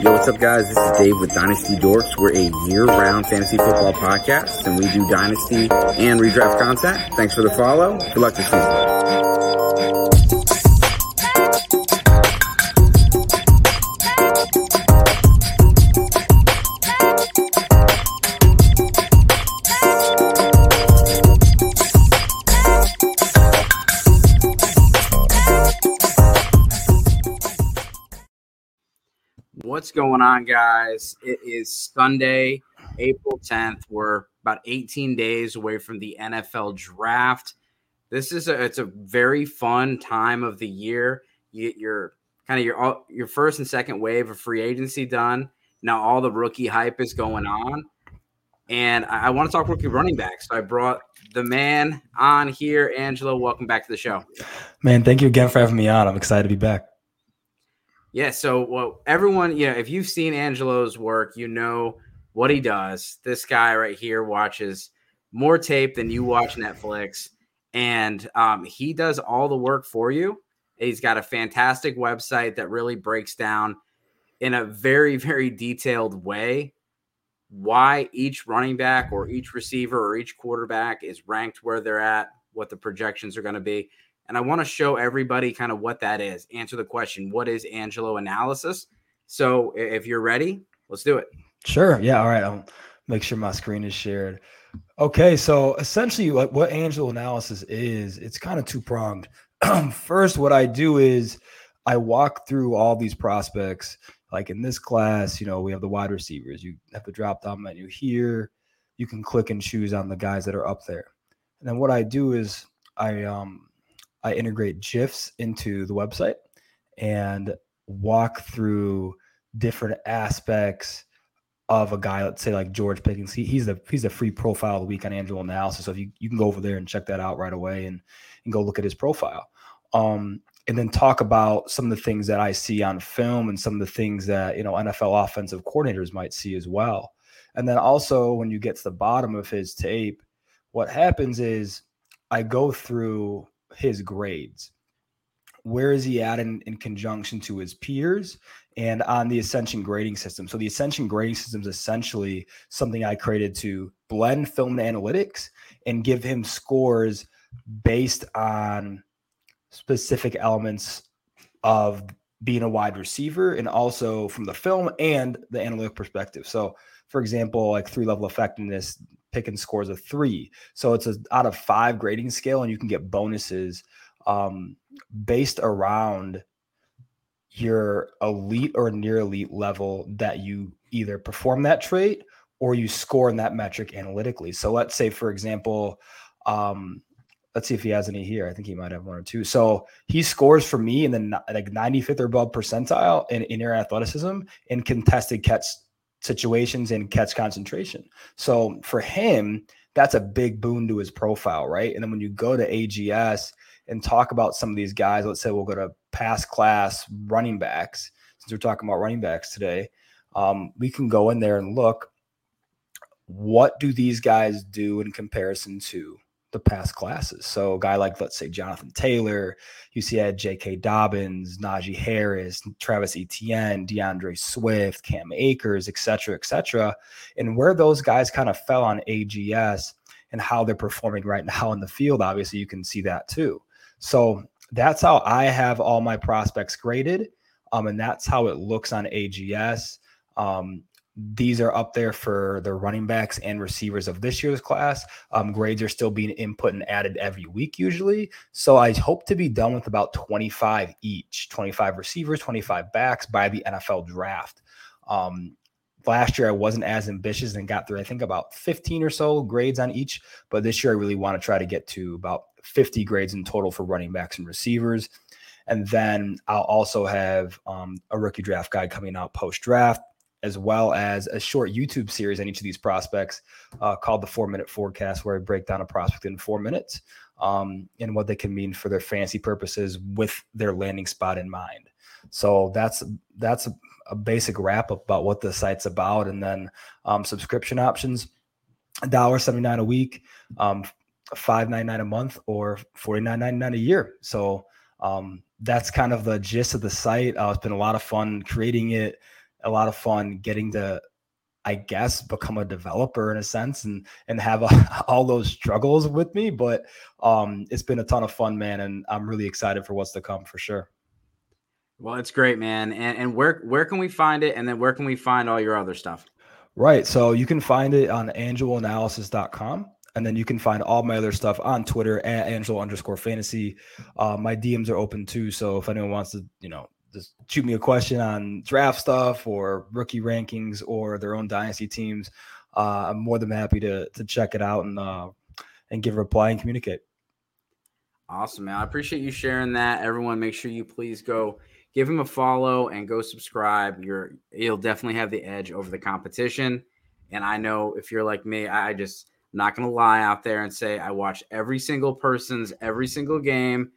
Yo, what's up, guys? This is Dave with Dynasty Dorks. We're a year-round fantasy football podcast, and we do Dynasty and redraft content. Thanks for the follow. Good luck this season. Going on, guys? It is Sunday, April 10th. We're about 18 days away from the NFL draft. This is a it's a very fun time of the year. You get your kind of your your first and second wave of free agency done. Now all the rookie hype is going on. And I, I want to talk rookie running backs. So I brought the man on here. Angelo, welcome back to the show. Man, thank you again for having me on. I'm excited to be back. Yeah, so well, everyone, you know, if you've seen Angelo's work, you know what he does. This guy right here watches more tape than you watch Netflix, and um, he does all the work for you. He's got a fantastic website that really breaks down in a very, very detailed way why each running back or each receiver or each quarterback is ranked where they're at, what the projections are going to be. And I want to show everybody kind of what that is. Answer the question what is Angelo analysis? So if you're ready, let's do it. Sure. Yeah. All right. I'll make sure my screen is shared. Okay. So essentially, what, what Angelo analysis is, it's kind of two pronged. First, what I do is I walk through all these prospects. Like in this class, you know, we have the wide receivers. You have the drop down menu here. You can click and choose on the guys that are up there. And then what I do is I um I integrate GIFs into the website and walk through different aspects of a guy, let's say like George Pickens. He, he's the he's the free profile of the week on Angelo Analysis. So if you, you can go over there and check that out right away and, and go look at his profile. Um, and then talk about some of the things that I see on film and some of the things that you know NFL offensive coordinators might see as well. And then also when you get to the bottom of his tape, what happens is I go through his grades. Where is he at in, in conjunction to his peers and on the Ascension grading system? So, the Ascension grading system is essentially something I created to blend film analytics and give him scores based on specific elements of being a wide receiver and also from the film and the analytic perspective. So, for example, like three level effectiveness, Pickens scores a three. So it's a out of five grading scale, and you can get bonuses um, based around your elite or near elite level that you either perform that trait or you score in that metric analytically. So let's say, for example, um, let's see if he has any here. I think he might have one or two. So he scores for me in the like 95th or above percentile in, in air athleticism in contested catch situations and catch concentration. So for him, that's a big boon to his profile, right? And then when you go to AGS and talk about some of these guys, let's say we'll go to past class running backs, since we're talking about running backs today, um, we can go in there and look what do these guys do in comparison to the past classes. So a guy like let's say Jonathan Taylor, you see had J.K. Dobbins, Najee Harris, Travis Etienne, D'Andre Swift, Cam Akers, et cetera, et cetera, and where those guys kind of fell on AGS and how they're performing right now in the field. Obviously, you can see that too. So that's how I have all my prospects graded, um, and that's how it looks on AGS. Um, these are up there for the running backs and receivers of this year's class. Um, grades are still being input and added every week, usually. So I hope to be done with about 25 each 25 receivers, 25 backs by the NFL draft. Um, last year, I wasn't as ambitious and got through, I think, about 15 or so grades on each. But this year, I really want to try to get to about 50 grades in total for running backs and receivers. And then I'll also have um, a rookie draft guide coming out post draft as well as a short YouTube series on each of these prospects uh, called the Four Minute Forecast, where I break down a prospect in four minutes um, and what they can mean for their fancy purposes with their landing spot in mind. So that's that's a, basic wrap up about what the site's about, and then um, subscription options: $1.79 a week, um, $5.99 a month, or $49.99 a year. So um, that's kind of the gist of the site. Uh, it's been a lot of fun creating it a lot of fun getting to I guess become a developer in a sense and and have a, all those struggles with me. But um, it's been a ton of fun, man, and I'm really excited for what's to come for sure. Well, it's great, man. And and where where can we find it? And then where can we find all your other stuff? Right. So you can find it on angeloanalysis.com. And then you can find all my other stuff on Twitter at Angelo underscore fantasy. Uh, my DMs are open too. So if anyone wants to, you know, just shoot me a question on draft stuff or rookie rankings or their own dynasty teams, uh, I'm more than happy to to check it out and uh, and give a reply and communicate. Awesome, man. I appreciate you sharing that. Everyone, make sure you please go give him a follow and go subscribe. You're you'll definitely have the edge over the competition. And I know if you're like me, I just not gonna lie out there and say I watch every single person's every single game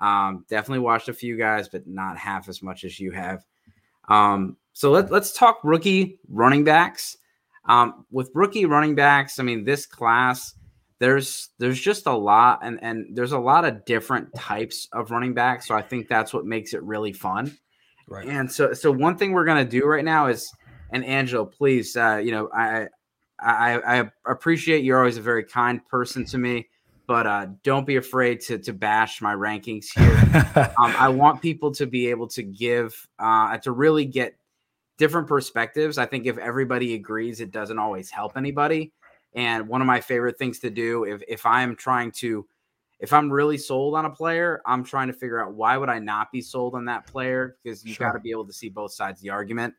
um, definitely watched a few guys, but not half as much as you have. Um, so let, let's talk rookie running backs. Um, with rookie running backs, I mean, this class, there's there's just a lot, and and there's a lot of different types of running backs. So I think that's what makes it really fun. Right. And so so one thing we're gonna do right now is, and Angelo, please, uh, you know, I I I appreciate you're always a very kind person to me but uh, don't be afraid to to bash my rankings here. um, I want people to be able to give uh, to really get different perspectives. I think if everybody agrees, it doesn't always help anybody. And one of my favorite things to do if if I'm trying to if I'm really sold on a player, I'm trying to figure out why would I not be sold on that player because you sure. got to be able to see both sides of the argument.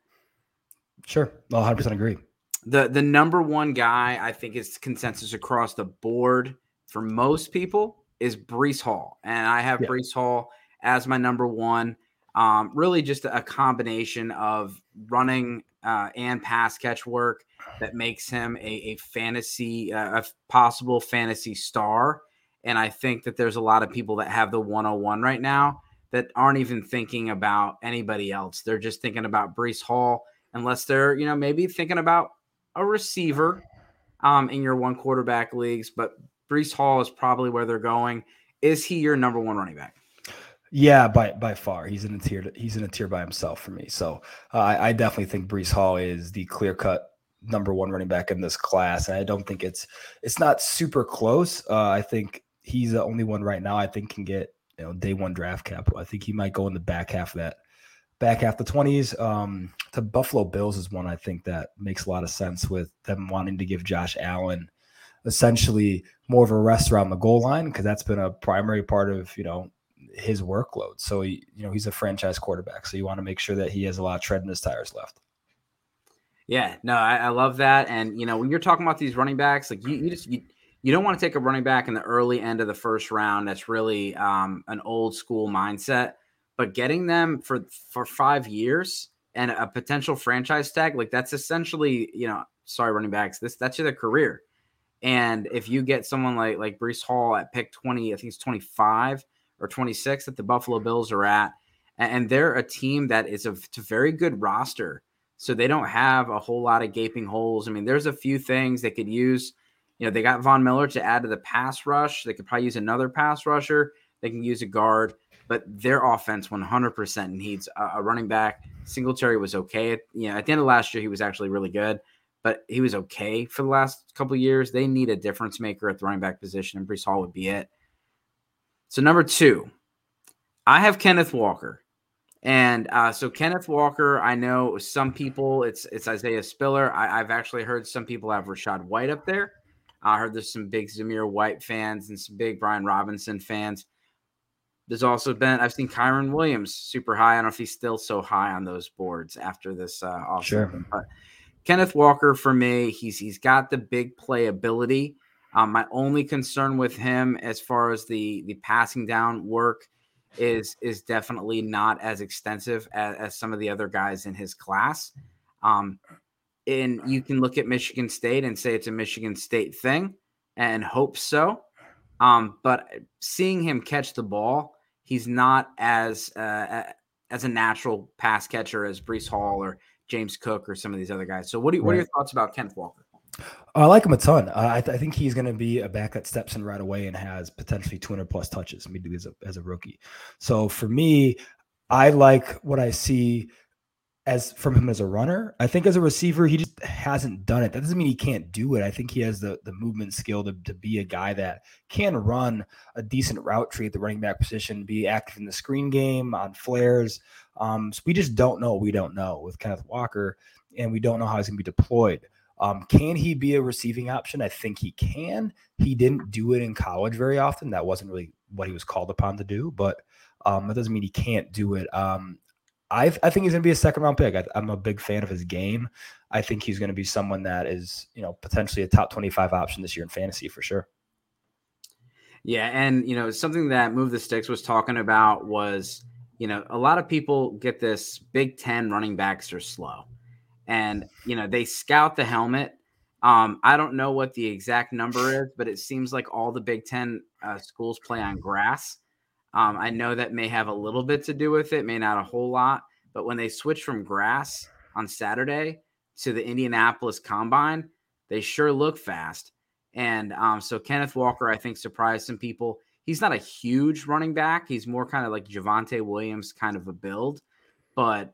Sure, 100 percent agree. The the number one guy I think is consensus across the board for most people is Breece Hall. And I have yeah. Breece Hall as my number one. Um, really just a combination of running uh, and pass catch work that makes him a, a fantasy, uh, a possible fantasy star. And I think that there's a lot of people that have the 101 right now that aren't even thinking about anybody else. They're just thinking about Breece Hall, unless they're, you know, maybe thinking about a receiver um, in your one quarterback leagues. But Breece Hall is probably where they're going. Is he your number one running back? Yeah, by by far, he's in a tier. He's in a tier by himself for me. So uh, I, I definitely think Breece Hall is the clear cut number one running back in this class, and I don't think it's it's not super close. Uh, I think he's the only one right now I think can get you know day one draft capital. I think he might go in the back half of that back half the twenties. Um, the Buffalo Bills is one I think that makes a lot of sense with them wanting to give Josh Allen essentially more of a rest around the goal line because that's been a primary part of you know his workload. So he, you know, he's a franchise quarterback, so you want to make sure that he has a lot of tread in his tires left. Yeah, no, I, I love that. And you know, when you're talking about these running backs, like you, you just you, you don't want to take a running back in the early end of the first round. That's really um, an old school mindset. But getting them for for five years and a potential franchise tag, like that's essentially, you know, sorry, running backs, this that's your career. And if you get someone like like Breece Hall at pick 20, I think it's 25 or 26 that the Buffalo Bills are at, and they're a team that is a, a very good roster. So they don't have a whole lot of gaping holes. I mean, there's a few things they could use. You know, they got Von Miller to add to the pass rush. They could probably use another pass rusher. They can use a guard, but their offense 100% needs a, a running back. Singletary was okay. you know, at the end of last year, he was actually really good but he was okay for the last couple years. They need a difference maker at the running back position, and Breece Hall would be it. So number two, I have Kenneth Walker, and uh, so Kenneth Walker. I know some people it's it's Isaiah Spiller. I, have actually heard some people have Rachaad White up there. I heard there's some big Zamir White fans and some big Brian Robinson fans. There's also been I've seen Kyren Williams super high. I don't know if he's still so high on those boards after this uh, off sure. but Kenneth Walker for me, he's he's got the big playability. Um, my only concern with him, as far as the the passing down work, is is definitely not as extensive as, as some of the other guys in his class. Um, and you can look at Michigan State and say it's a Michigan State thing, and hope so. Um, but seeing him catch the ball, he's not as uh, as a natural pass catcher as Breece Hall or James Cook or some of these other guys. So what do what are your thoughts about Kenneth Walker? I like him a ton. Uh, I, th- I, think he's going to be a back that steps in right away and has potentially 200 plus touches maybe as a, as a rookie. So for me, I like what I see as from him as a runner. I think as a receiver, he just hasn't done it. That doesn't mean he can't do it. I think he has the the movement skill to, to be a guy that can run a decent route tree at the running back position, be active in the screen game on flares. Um, so we just don't know. We don't know with Kenneth Walker, and we don't know how he's going to be deployed. Um, can he be a receiving option? I think he can. He didn't do it in college very often. That wasn't really what he was called upon to do, but um, that doesn't mean he can't do it. Um, I, I think he's going to be a second round pick. I, am a big fan of his game. I think he's going to be someone that is, you know, potentially a top 25 option this year in fantasy for sure. Yeah. And, you know, something that Move the Sticks was talking about was, you know, a lot of people get this Big Ten running backs are slow. And, you know, they scout the helmet. Um, I don't know what the exact number is, but it seems like all the Big Ten uh, schools play on grass. Um, I know that may have a little bit to do with it, may not a whole lot. But when they switch from grass on Saturday to the Indianapolis Combine, they sure look fast. And um, so Kenneth Walker, I think, surprised some people. He's not a huge running back. He's more kind of like Javonte Williams kind of a build. But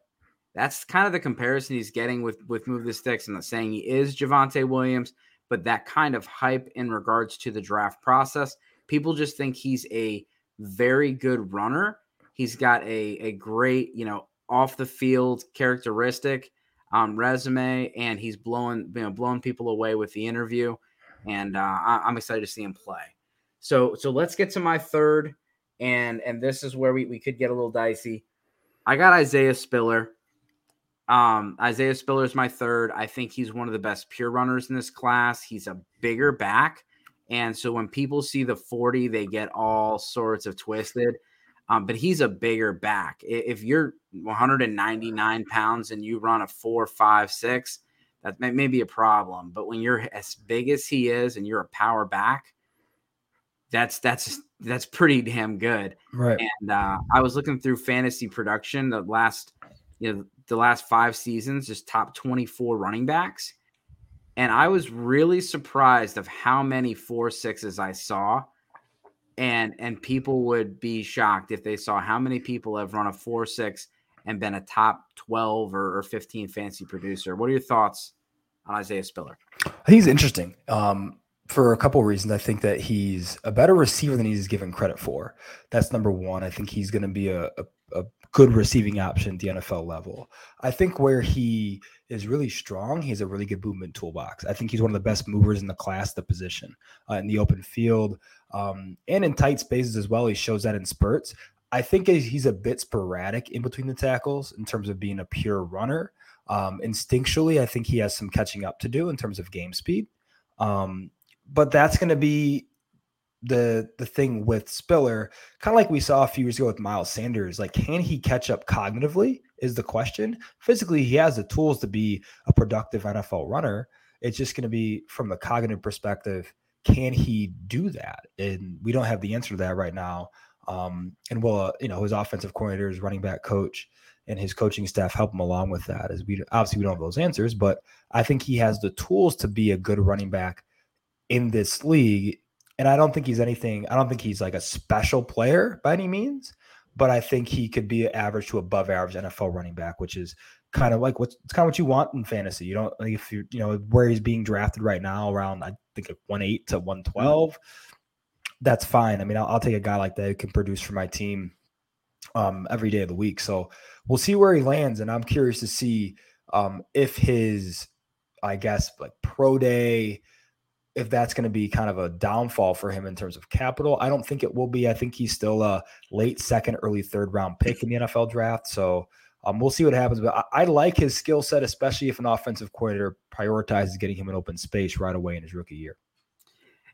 that's kind of the comparison he's getting with with Move the Sticks. I'm not saying he is Javonte Williams, but that kind of hype in regards to the draft process. People just think he's a very good runner. He's got a, a great, you know, off the field characteristic um, resume, and he's blowing, you know, blowing people away with the interview. And uh, I, I'm excited to see him play. So, so let's get to my third, and and this is where we, we could get a little dicey. I got Isaiah Spiller. Um, Isaiah Spiller is my third. I think he's one of the best pure runners in this class. He's a bigger back. And so when people see the 40, they get all sorts of twisted. Um, but he's a bigger back. If you're 199 pounds and you run a four, five, six, that may, may be a problem. But when you're as big as he is and you're a power back, that's that's that's pretty damn good. Right. And uh, I was looking through fantasy production the last, you know, the last five seasons, just top 24 running backs and I was really surprised of how many four sixes I saw. And and people would be shocked if they saw how many people have run a four six and been a top 12 or, or 15 fancy producer. What are your thoughts on Isaiah Spiller? I think he's interesting. Um, for a couple of reasons. I think that he's a better receiver than he's given credit for. That's number one. I think he's going to be a, a, a, good receiving option at the NFL level. I think where he is really strong, he has a really good movement toolbox. I think he's one of the best movers in the class, the position uh, in the open field um, and in tight spaces as well. He shows that in spurts. I think he's a bit sporadic in between the tackles in terms of being a pure runner. Um, instinctually, I think he has some catching up to do in terms of game speed. Um, but that's going to be the the thing with Spiller, kind of like we saw a few years ago with Miles Sanders. Like, can he catch up cognitively? Is the question. Physically, he has the tools to be a productive NFL runner. It's just going to be from a cognitive perspective. Can he do that? And we don't have the answer to that right now. Um, and will uh, you know his offensive coordinator, his running back coach, and his coaching staff help him along with that? As we obviously we don't have those answers, but I think he has the tools to be a good running back in this league. And I don't think he's anything, I don't think he's like a special player by any means, but I think he could be average to above average NFL running back, which is kind of like what's it's kind of what you want in fantasy. You don't like if you you know where he's being drafted right now around I think like one eight to one twelve. That's fine. I mean, I'll, I'll, take a guy like that who can produce for my team um, every day of the week. So we'll see where he lands, and I'm curious to see um, if his, I guess, like pro day if that's going to be kind of a downfall for him in terms of capital. I don't think it will be. I think he's still a late second, early third round pick in the NFL draft. So um, we'll see what happens. But I, I like his skill set, especially if an offensive coordinator prioritizes getting him in open space right away in his rookie year.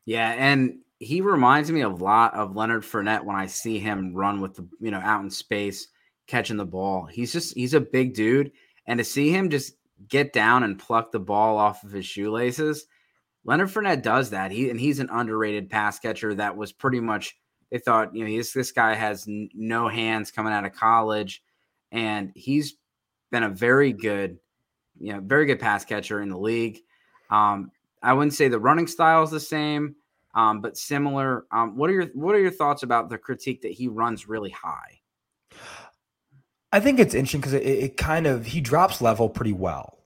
Yeah, and he reminds me a lot of Leonard Fournette when I see him run with the you know out in space catching the ball. He's just he's a big dude, and to see him just get down and pluck the ball off of his shoelaces Leonard Fournette does that. He and he's an underrated pass catcher that was pretty much they thought you know this this guy has n- no hands coming out of college, and he's been a very good, you know, very good pass catcher in the league. Um, I wouldn't say the running style is the same, um, but similar. Um, what are your what are your thoughts about the critique that he runs really high? I think it's interesting because it, it kind of he drops level pretty well.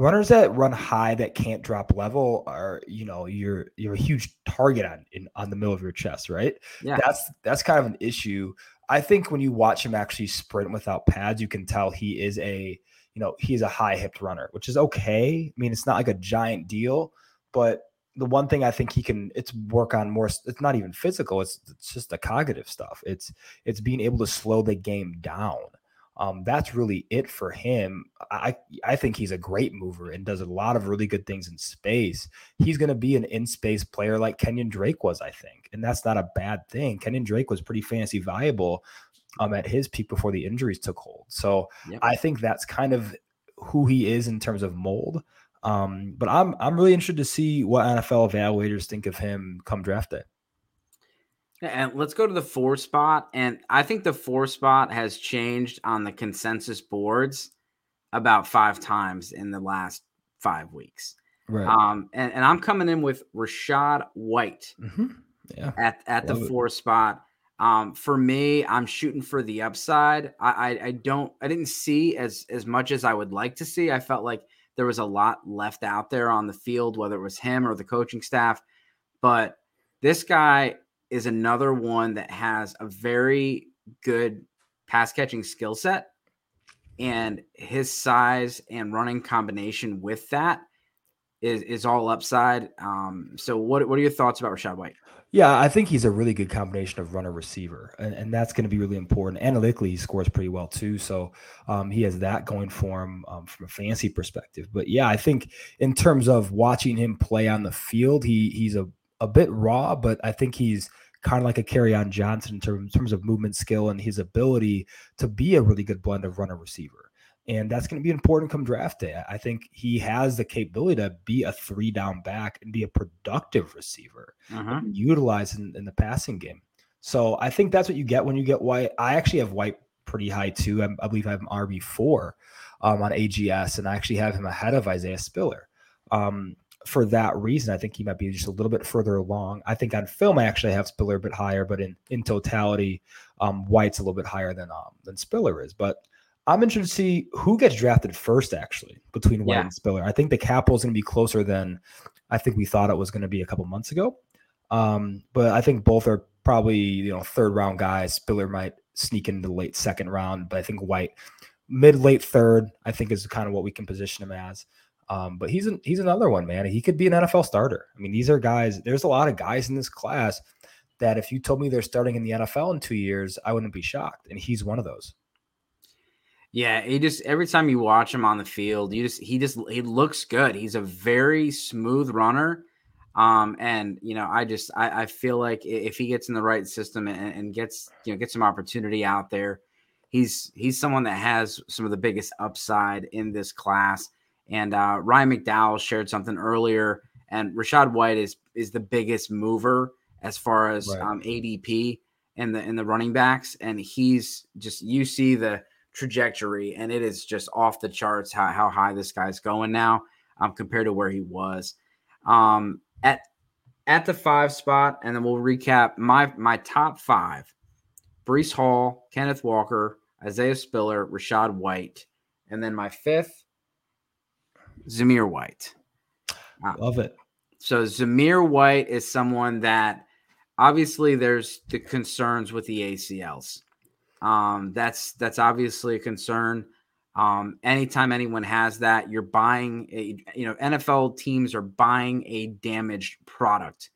Runners that run high that can't drop level are, you know, you're you're a huge target on in, on the middle of your chest, right? Yeah. That's that's kind of an issue. I think when you watch him actually sprint without pads, you can tell he is a, you know, he's a high hipped runner, which is okay. I mean, it's not like a giant deal, but the one thing I think he can it's work on more it's not even physical, it's it's just the cognitive stuff. It's it's being able to slow the game down. Um, that's really it for him. I I think he's a great mover and does a lot of really good things in space. He's going to be an in space player like Kenyon Drake was, I think, and that's not a bad thing. Kenyon Drake was pretty fantasy viable um, at his peak before the injuries took hold. So yep. I think that's kind of who he is in terms of mold. Um, but I'm I'm really interested to see what NFL evaluators think of him come draft day. And let's go to the four spot. And I think the four spot has changed on the consensus boards about five times in the last five weeks. Right. Um, and, and I'm coming in with Rachaad White mm-hmm. yeah. at, at the four it. spot. Um, for me, I'm shooting for the upside. I, I, I don't I didn't see as as much as I would like to see. I felt like there was a lot left out there on the field, whether it was him or the coaching staff. But this guy is another one that has a very good pass catching skill set. And his size and running combination with that is, is all upside. Um, so, what, what are your thoughts about Rachaad White? Yeah, I think he's a really good combination of runner receiver, and, and that's going to be really important. Analytically, he scores pretty well too, so um, he has that going for him um, from a fancy perspective. But yeah, I think in terms of watching him play on the field, he he's a a bit raw, but I think he's kind of like a Kerryon Johnson in terms, in terms of movement skill and his ability to be a really good blend of runner receiver. And that's going to be important come draft day. I think he has the capability to be a three down back and be a productive receiver, uh-huh. utilized in, in, the passing game. So I think that's what you get when you get White. I actually have White pretty high too. I, I believe I have him RB4 um, on AGS, and I actually have him ahead of Isaiah Spiller. Um, for that reason, I think he might be just a little bit further along. I think on film, I actually have Spiller a bit higher, but in in totality, um, White's a little bit higher than um, than Spiller is. But I'm interested to see who gets drafted first, actually, between White yeah. and Spiller. I think the capital is going to be closer than I think we thought it was going to be a couple months ago. Um, but I think both are probably you know third round guys. Spiller might sneak into the late second round, but I think White mid late third, I think is kind of what we can position him as. Um, but he's an, he's another one, man. He could be an NFL starter. I mean, these are guys. There's a lot of guys in this class that if you told me they're starting in the NFL in two years, I wouldn't be shocked. And he's one of those. Yeah, he just every time you watch him on the field, you just he just he looks good. He's a very smooth runner. Um, and you know, I just I, I feel like if he gets in the right system and, and gets you know get some opportunity out there, he's he's someone that has some of the biggest upside in this class. And uh, Ryan McDowell shared something earlier, and Rachaad White is is the biggest mover as far as right. um, ADP and the in the running backs, and he's just you see the trajectory, and it is just off the charts how how high this guy's going now um, compared to where he was um, at at the five spot, and then we'll recap my my top five: Breece Hall, Kenneth Walker, Isaiah Spiller, Rachaad White, and then my fifth Zamir White. Uh, Love it. So Zamir White is someone that obviously there's the concerns with the ACLs. Um, that's that's obviously a concern. Um, anytime anyone has that, you're buying a you know NFL teams are buying a damaged product,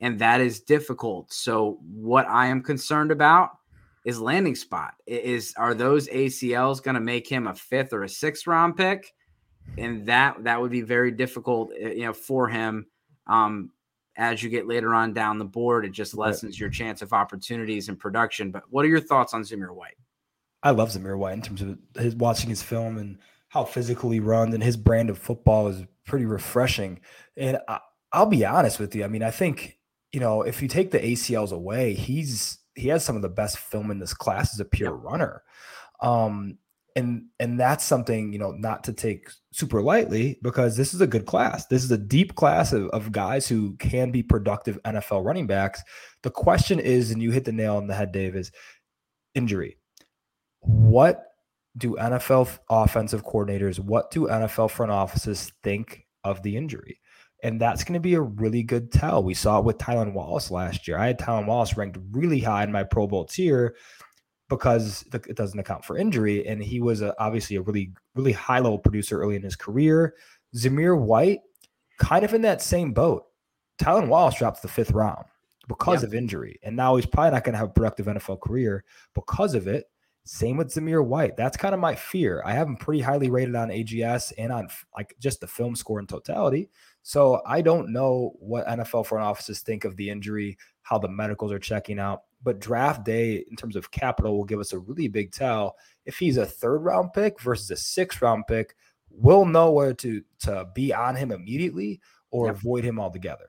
and that is difficult. So what I am concerned about is landing spot. Is are those ACLs going to make him a fifth or a sixth round pick? And that that would be very difficult, eh, you know, for him. Um, as you get later on down the board, it just lessens right. your chance of opportunities and production. But what are your thoughts on Zamir White? I love Zamir White in terms of his watching his film and how physically runs and his brand of football is pretty refreshing. And I, I'll be honest with you. I mean, I think you know if you take the ACLs away, he's he has some of the best film in this class as a pure yep. runner. Um, and and that's something you know not to take super lightly because this is a good class this is a deep class of, of guys who can be productive nfl running backs the question is and you hit the nail on the head dave is injury what do NFL offensive coordinators, what do NFL front offices think of the injury? And that's going to be a really good tell. We saw it with Tylan Wallace last year. I had Tylan Wallace ranked really high in my Pro Bowl tier because it doesn't account for injury. And he was a, obviously a really, really high level producer early in his career. Zamir White, kind of in that same boat. Tylan Wallace dropped the fifth round because yep. of injury. And now he's probably not going to have a productive NFL career because of it. Same with Zamir White. That's kind of my fear. I have him pretty highly rated on AGS and on like just the film score in totality. So I don't know what NFL front offices think of the injury, how the medicals are checking out. But draft day, in terms of capital, will give us a really big tell. If he's a third round pick versus a sixth round pick, we'll know whether to to be on him immediately or yep. avoid him altogether.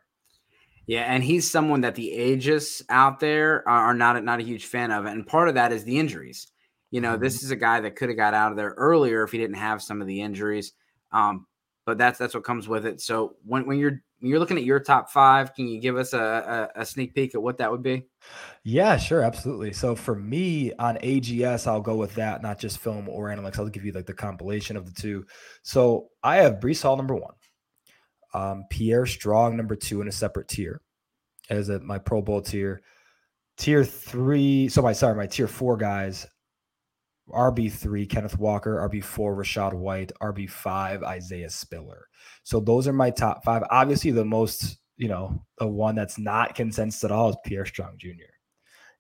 Yeah, and he's someone that the ages out there are not not a huge fan of, and part of that is the injuries. You know, mm-hmm. this is a guy that could have got out of there earlier if he didn't have some of the injuries. Um, but that's that's what comes with it. So when, when you're you're looking at your top five, can you give us a, a, a sneak peek at what that would be? Yeah, sure, absolutely. So for me on AGS, I'll go with that, not just film or analytics. I'll give you like the compilation of the two. So I have Breece Hall number one um, Pierre Strong, number two, in a separate tier as a, my Pro Bowl tier. Tier three, so my sorry, my tier four guys RB three, Kenneth Walker, RB four, Rachaad White, RB five, Isaiah Spiller. So those are my top five. Obviously, the most, you know, the one that's not consensus at all is Pierre Strong Jr.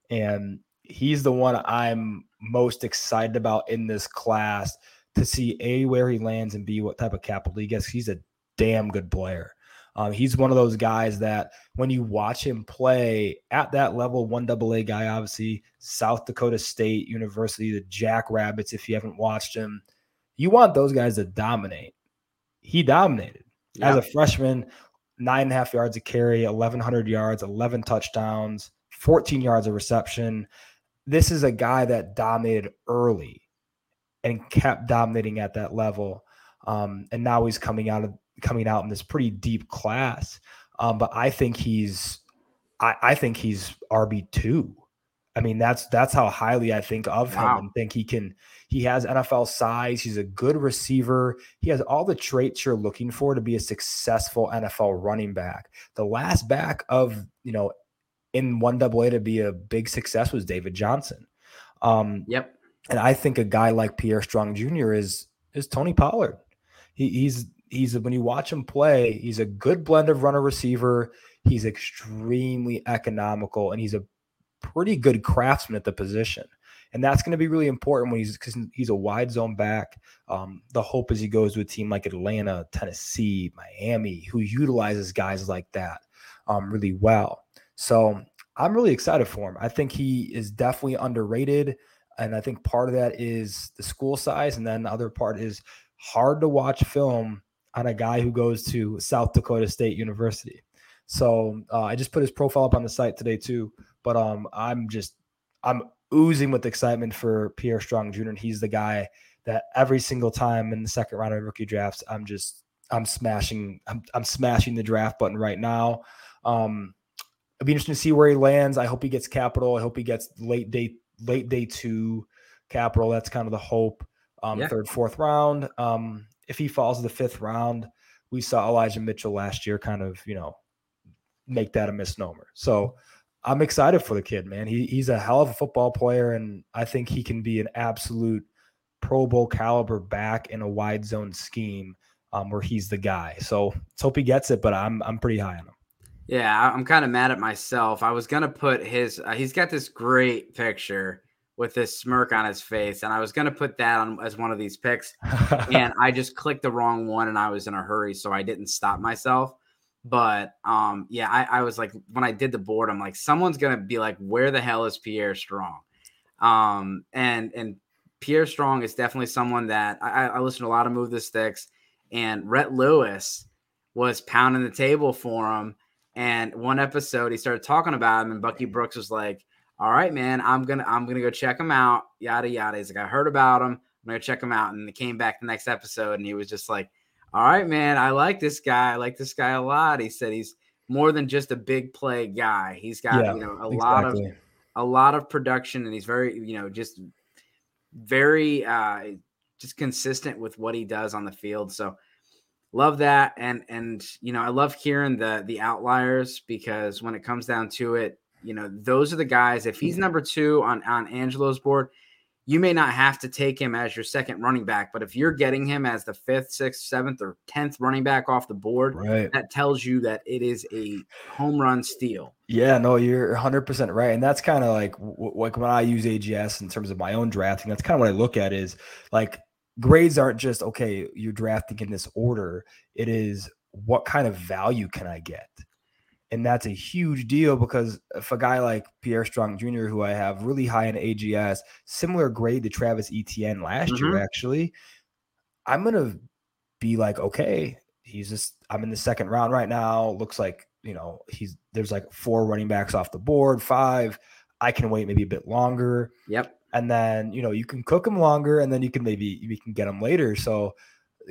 And he's the one I'm most excited about in this class to see A, where he lands, and B, what type of capital he gets. He's a damn good player. Um, he's one of those guys that when you watch him play at that level, one double A guy, obviously, South Dakota State University, the Jackrabbits, if you haven't watched him, you want those guys to dominate. He dominated yeah. as a freshman, nine and a half yards a carry, 1,100 yards, 11 touchdowns, 14 yards of reception. This is a guy that dominated early and kept dominating at that level. Um, and now he's coming out of coming out in this pretty deep class. Um, but I think he's, I, I think he's RB two. I mean, that's that's how highly I think of wow. him and think he can. He has NFL size. He's a good receiver. He has all the traits you're looking for to be a successful NFL running back. The last back of you know in one double A to be a big success was David Johnson. Um, yep. And I think a guy like Pierre Strong Jr. is is Tony Pollard. He, he's he's when you watch him play, he's a good blend of runner receiver. He's extremely economical, and he's a pretty good craftsman at the position. And that's going to be really important when he's because he's a wide zone back. Um, the hope is he goes to a team like Atlanta, Tennessee, Miami, who utilizes guys like that um, really well. So I'm really excited for him. I think he is definitely underrated. And I think part of that is the school size. And then the other part is hard to watch film on a guy who goes to South Dakota State University. So uh, I just put his profile up on the site today too. But um, I'm just I'm oozing with excitement for Pierre Strong Jr. And he's the guy that every single time in the second round of rookie drafts, I'm just I'm smashing I'm I'm smashing the draft button right now. Um, it'll be interesting to see where he lands. I hope he gets capital. I hope he gets late day late day two capital. That's kind of the hope. Um, yeah. third, fourth round. Um, if he falls to the fifth round, we saw Elijah Mitchell last year kind of, you know, make that a misnomer. So I'm excited for the kid, man. He, he's a hell of a football player, and I think he can be an absolute Pro Bowl caliber back in a wide zone scheme um, where he's the guy. So let's hope he gets it, but I'm I'm pretty high on him. Yeah, I'm kind of mad at myself. I was gonna put his. Uh, he's got this great picture with this smirk on his face, and I was gonna put that on as one of these picks, and I just clicked the wrong one, and I was in a hurry, so I didn't stop myself. But um, yeah, I, I was like, when I did the board, I'm like, someone's gonna be like, where the hell is Pierre Strong? Um, and and Pierre Strong is definitely someone that I, I listen to a lot of Move the Sticks, and Rhett Lewis was pounding the table for him. And one episode, he started talking about him, and Bucky Brooks was like, all right, man, I'm gonna I'm gonna go check him out. Yada yada. He's like, I heard about him. I'm gonna check him out. And he came back the next episode and he was just like, All right, man, I like this guy. I like this guy a lot. He said he's more than just a big play guy. He's got, yeah, you know, a exactly. lot of a lot of production and he's very, you know, just very uh, just consistent with what he does on the field. So love that, and and you know I love hearing the the outliers because when it comes down to it, you know those are the guys. If he's number two on on Angelo's board, you may not have to take him as your second running back, but if you're getting him as the fifth, sixth, seventh, or tenth running back off the board, right. that tells you that it is a home run steal. Yeah, no, you're 100 percent right, and that's kind of like like when I use AGS in terms of my own drafting. That's kind of what I look at is like grades aren't just okay. You're drafting in this order. It is what kind of value can I get? And that's a huge deal because if a guy like Pierre Strong Jr., who I have really high in AGS, similar grade to Travis Etienne last mm-hmm. year, actually, I'm gonna be like, okay, he's just I'm in the second round right now. Looks like you know he's there's like four running backs off the board, five. I can wait maybe a bit longer. Yep. And then you know you can cook them longer, and then you can maybe we can get them later. So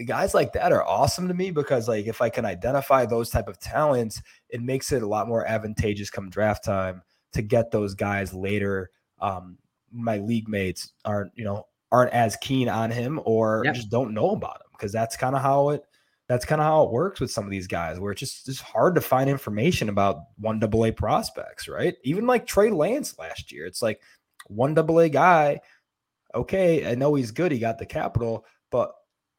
guys like that are awesome to me because like if I can identify those type of talents, it makes it a lot more advantageous come draft time to get those guys later. Um, my league mates aren't, you know, aren't as keen on him or yep. just don't know about him because that's kind of how it that's kind of how it works with some of these guys where it's just it's hard to find information about one double A prospects, right? Even like Trey Lance last year. It's like one double A guy. Okay, I know he's good, he got the capital, but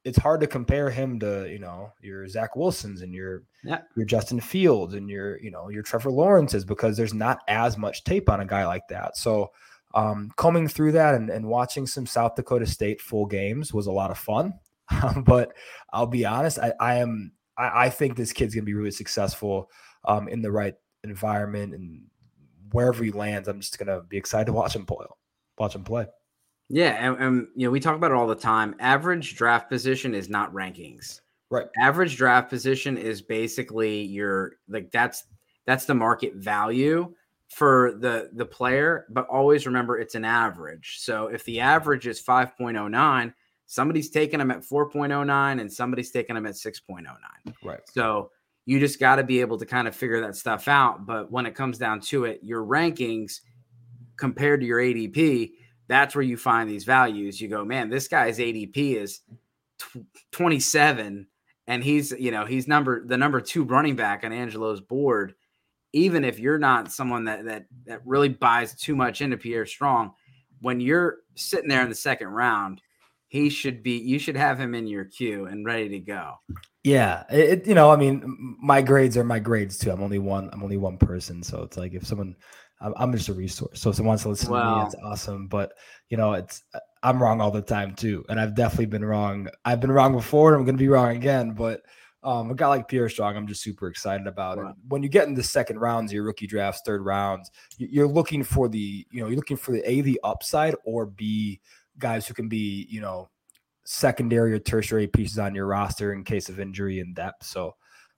it's hard to compare him to you know your Zach Wilsons and your yeah. your Justin Fields and your you know your Trevor Lawrences because there's not as much tape on a guy like that. So um, coming through that and, and watching some South Dakota State full games was a lot of fun. but I'll be honest, I, I am I, I, think this kid's gonna be really successful um, in the right environment and wherever he lands. I'm just gonna be excited to watch him play. Watch him play. Yeah, and, and, you know we talk about it all the time. Average draft position is not rankings. Right. Average draft position is basically your like that's that's the market value for the the player, but always remember it's an average. So if the average is 5.09, somebody's taking them at 4.09 and somebody's taking them at 6.09. Right. So you just got to be able to kind of figure that stuff out, but when it comes down to it, your rankings compared to your ADP that's where you find these values. You go, man, this guy's ADP is t- 27 and he's, you know, he's number the number 2 running back on Angelo's board. Even if you're not someone that that that really buys too much into Pierre Strong, when you're sitting there in the second round, he should be you should have him in your queue and ready to go. Yeah, it, you know, I mean, my grades are my grades too. I'm only one. I'm only one person, so it's like if someone I'm, I'm just a resource. So if someone wants to listen to me, it's awesome. But you know, it's I'm wrong all the time too, and I've definitely been wrong. I've been wrong before, and I'm going to be wrong again. But um, a guy like Pierre Strong, I'm just super excited about. Wow. when you get in the second rounds, your rookie drafts, third rounds, you're looking for the you know you're looking for the a the upside or b guys who can be you know secondary or tertiary pieces on your roster in case of injury and depth. So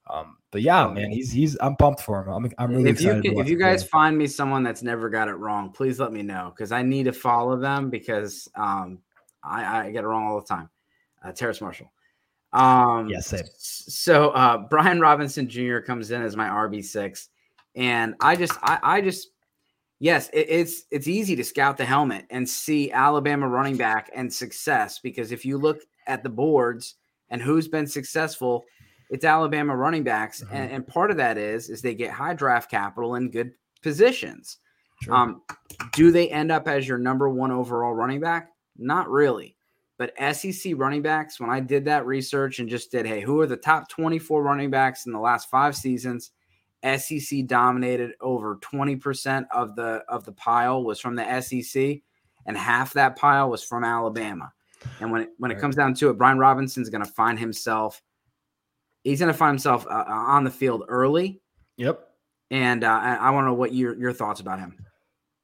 um, but yeah, man, he's he's I'm pumped for him. I'm I'm really if excited. You, if you guys play. find me someone that's never got it wrong, please let me know because I need to follow them because um I, I get it wrong all the time. Uh, Terrace Marshall. Um, yes, same. So uh, Brian Robinson Jr. comes in as my RB six, and I just I, I just yes, it, it's it's easy to scout the helmet and see Alabama running back and success because if you look at the boards and who's been successful it's Alabama running backs, mm-hmm. and, and, part of that is is they get high draft capital in good positions. Sure. Um, do they end up as your number one overall running back? Not really. But SEC running backs, when I did that research and just did, hey, who are the top 24 running backs in the last five seasons? SEC dominated over 20% of the of the pile was from the SEC, and half that pile was from Alabama. And when it, when right. it comes down to it, Brian Robinson's going to find himself he's going to find himself uh, uh, on the field early. Yep. And uh, I want to know what your your thoughts about him.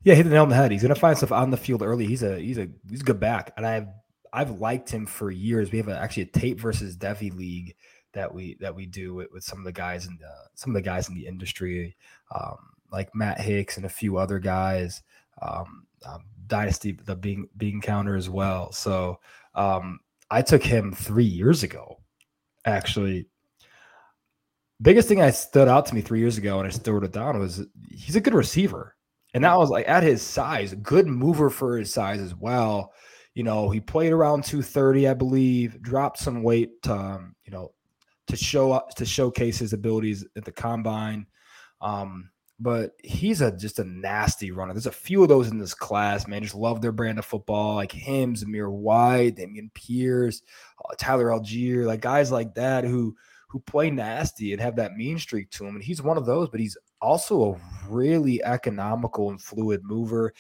Yeah, hit the nail on the head. He's going to find himself on the field early. He's a he's a he's a good back, and I've I've liked him for years. We have a, actually a tape versus devy league that we that we do with, with some of the guys in the some of the guys in the industry, um, like Matt Hicks and a few other guys. Um, um, Dynasty the being being counter as well. So um, I took him three years ago, actually biggest thing I stood out to me three years ago and I still wrote it down was he's a good receiver. And that was like at his size, good mover for his size as well. You know, he played around 230, I believe, dropped some weight to, um, you know, to show up to showcase his abilities at the combine. Um, but he's a just a nasty runner. There's a few of those in this class, man. Just love their brand of football, like him, Zamir White, Dameon Pierce, uh, Tyler Allgeier, like guys like that who who play nasty and have that mean streak to him. And he's one of those, but he's also a really economical and fluid mover.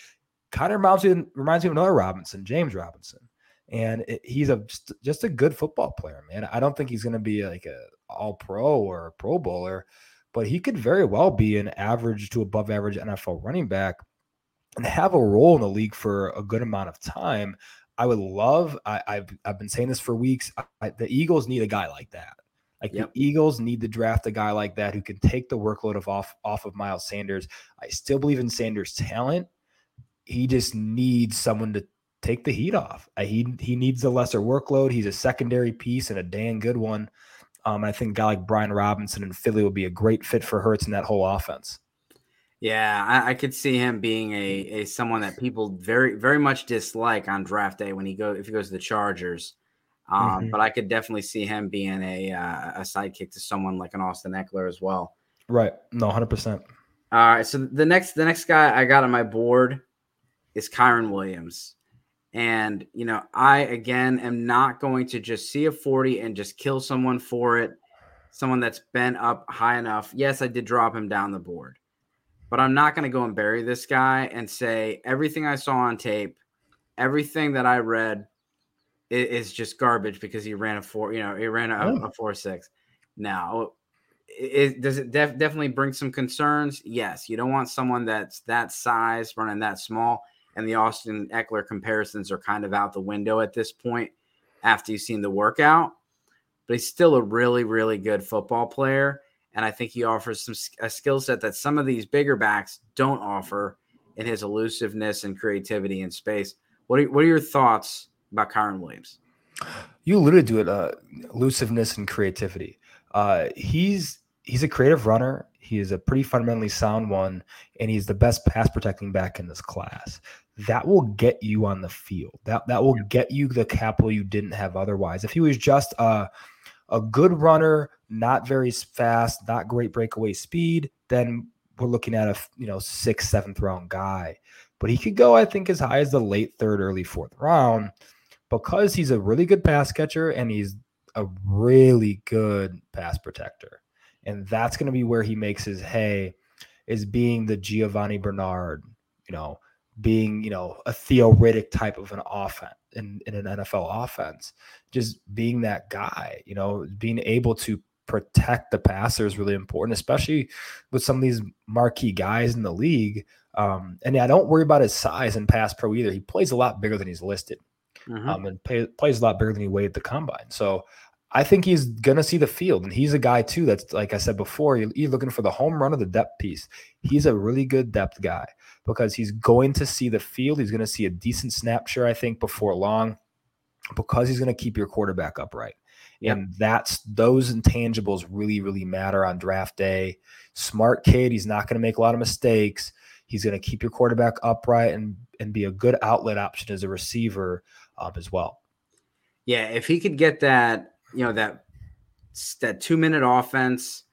Kind of reminds me, reminds me of another Robinson, James Robinson. And it, he's a just, a good football player, man. I don't think he's going to be like a all pro or a pro bowler, but he could very well be an average to above average NFL running back and have a role in the league for a good amount of time. I would love. I, have I've been saying this for weeks. I, the Eagles need a guy like that. Like yep. the Eagles need to draft a guy like that who can take the workload of off off of Miles Sanders. I still believe in Sanders' talent. He just needs someone to take the heat off. He he needs a lesser workload. He's a secondary piece and a dang good one. Um, I think a guy like Brian Robinson in Philly would be a great fit for Hurts in that whole offense. Yeah, I, I, could see him being a, a someone that people very very much dislike on draft day when he go if he goes to the Chargers. Um, mm-hmm. But I could definitely see him being a uh, a sidekick to someone like an Austin Ekeler as well. Right. No, hundred percent. All right. So the next the next guy I got on my board is Kyren Williams. And, you know, I again am not going to just see a 40 and just kill someone for it, someone that's been up high enough. Yes, I did drop him down the board, but I'm not going to go and bury this guy and say everything I saw on tape, everything that I read is, just garbage because he ran a four, you know, he ran a, oh. a four six. Now, it, does it def, definitely bring some concerns? Yes. You don't want someone that's that size running that small and the Austin Ekeler comparisons are kind of out the window at this point after you've seen the workout. But he's still a really, really good football player. And I think he offers some a skill set that some of these bigger backs don't offer in his elusiveness and creativity in space. What are, what are your thoughts about Kyren Williams? You alluded to it, uh, elusiveness and creativity. Uh, he's he's a creative runner. He is a pretty fundamentally sound one, and he's the best pass protecting back in this class that will get you on the field. That that will get you the capital you didn't have otherwise. If he was just a a good runner, not very fast, not great breakaway speed, then we're looking at a you know sixth, seventh round guy. But he could go, I think, as high as the late third, early fourth round because he's a really good pass catcher and he's a really good pass protector. And that's going to be where he makes his hay is being the Giovani Bernard, you know, being, you know, a Theo Riddick type of an offense in, in an NFL offense, just being that guy, you know, being able to protect the passer is really important, especially with some of these marquee guys in the league. Um, and I don't worry about his size and pass pro either. He plays a lot bigger than he's listed, mm-hmm. um, and pay, plays a lot bigger than he weighed at the combine. So I think he's gonna see the field, and he's a guy too. That's like I said before, you're looking for the home run of the depth piece. He's a really good depth guy because he's going to see the field. He's going to see a decent snap share, I think, before long, because he's going to keep your quarterback upright. Yep. And that's those intangibles really, really matter on draft day. Smart kid. He's not going to make a lot of mistakes. He's going to keep your quarterback upright and and be a good outlet option as a receiver um, as well. Yeah, if he could get that, you know, that that two minute offense,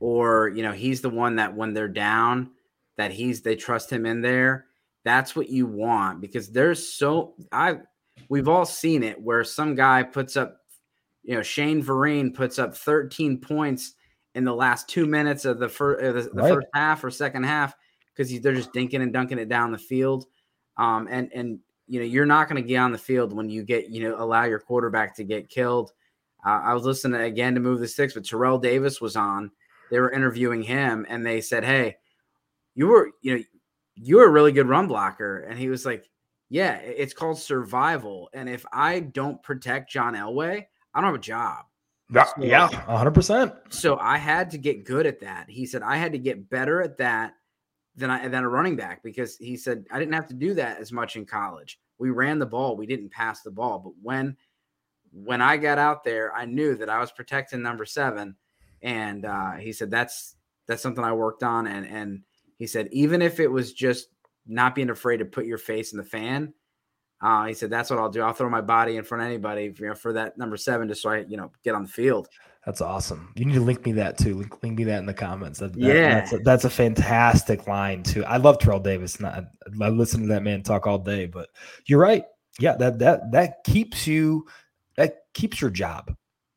or you know, he's the one that when they're down, that he's they trust him in there. That's what you want because there's so I we've all seen it where some guy puts up, you know, Shane Vereen puts up 13 points in the last two minutes of the, fir- uh, the, the right. first half or second half because they're just dinking and dunking it down the field. Um, and and you know you're not going to get on the field when you get you know allow your quarterback to get killed. Uh, I was listening again to move the sticks, but Terrell Davis was on. They were interviewing him, and they said, "Hey, you were, you know, you're a really good run blocker. And he was like, yeah, it's called survival. And if I don't protect John Elway, I don't have a job. Yeah, so, yeah, 100%. So I had to get good at that. He said I had to get better at that than I than a running back because he said I didn't have to do that as much in college. We ran the ball, we didn't pass the ball, but when when I got out there, I knew that I was protecting number 7 and uh, he said that's that's something I worked on and and he said, even if it was just not being afraid to put your face in the fan, Uh, he said, "That's what I'll do. I'll throw my body in front of anybody you know, for that number seven, just so I, you know, get on the field." That's awesome. You need to link me that too. Link, link me that in the comments. That, that, yeah, that's a, that's a, fantastic line too. I love Terrell Davis. Not, I listen to that man talk all day, but you're right. Yeah, that that that keeps you that keeps your job,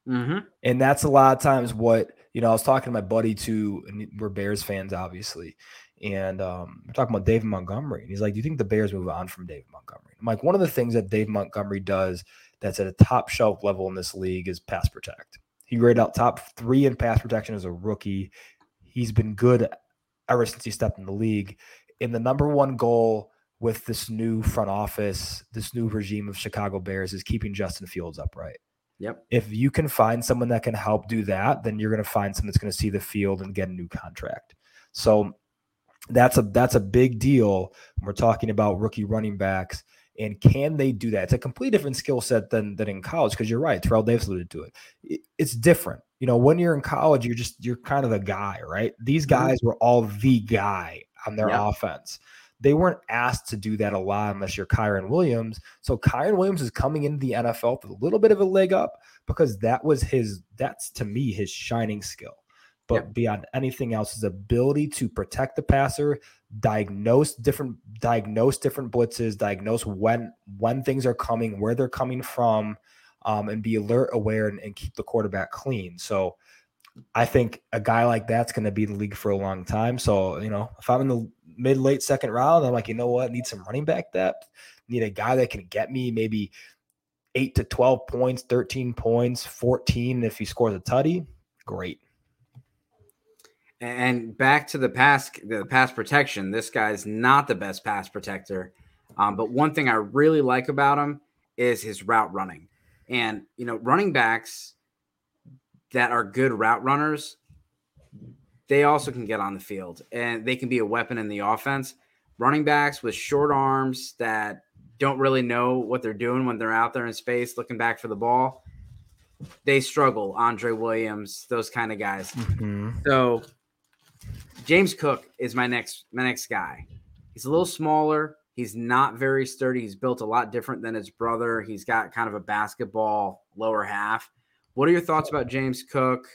mm-hmm. and that's a lot of times what you know. I was talking to my buddy too, and we're Bears fans, obviously, and um, we're talking about David Montgomery, and he's like, "Do you think the Bears move on from David Montgomery?" I'm like, one of the things that Dave Montgomery does that's at a top shelf level in this league is pass protect. He graded out top three in pass protection as a rookie. He's been good ever since he stepped in the league. And the number one goal with this new front office, this new regime of Chicago Bears is keeping Justin Fields upright. Yep. If you can find someone that can help do that, then you're going to find someone that's going to see the field and get a new contract. So that's a that's a big deal. We're talking about rookie running backs and can they do that? It's a completely different skill set than than in college because you're right. Terrell Davis alluded to it. it. It's different. You know, when you're in college, you're just you're kind of the guy, right? These mm-hmm. guys were all the guy on their yeah. offense. They weren't asked to do that a lot unless you're Kyren Williams. So Kyren Williams is coming into the NFL with a little bit of a leg up because that was his that's to me his shining skill but yep. beyond anything else, his ability to protect the passer, diagnose different diagnose different blitzes, diagnose when when things are coming, where they're coming from, um, and be alert, aware, and, and keep the quarterback clean. So I think a guy like that's going to be in the league for a long time. So you know, if I'm in the mid late second round, I'm like, you know what, need some running back depth, need a guy that can get me maybe eight to twelve points, thirteen points, fourteen if he scores a tutty. Great. And back to the pass, the pass protection. This guy's not the best pass protector, um, but one thing I really like about him is his route running. And you know, running backs that are good route runners, they also can get on the field and they can be a weapon in the offense. Running backs with short arms that don't really know what they're doing when they're out there in space looking back for the ball, they struggle. Andre Williams, those kind of guys. Mm-hmm. So James Cook is my next my next guy. He's a little smaller. He's not very sturdy. He's built a lot different than his brother. He's got kind of a basketball lower half. What are your thoughts about James Cook?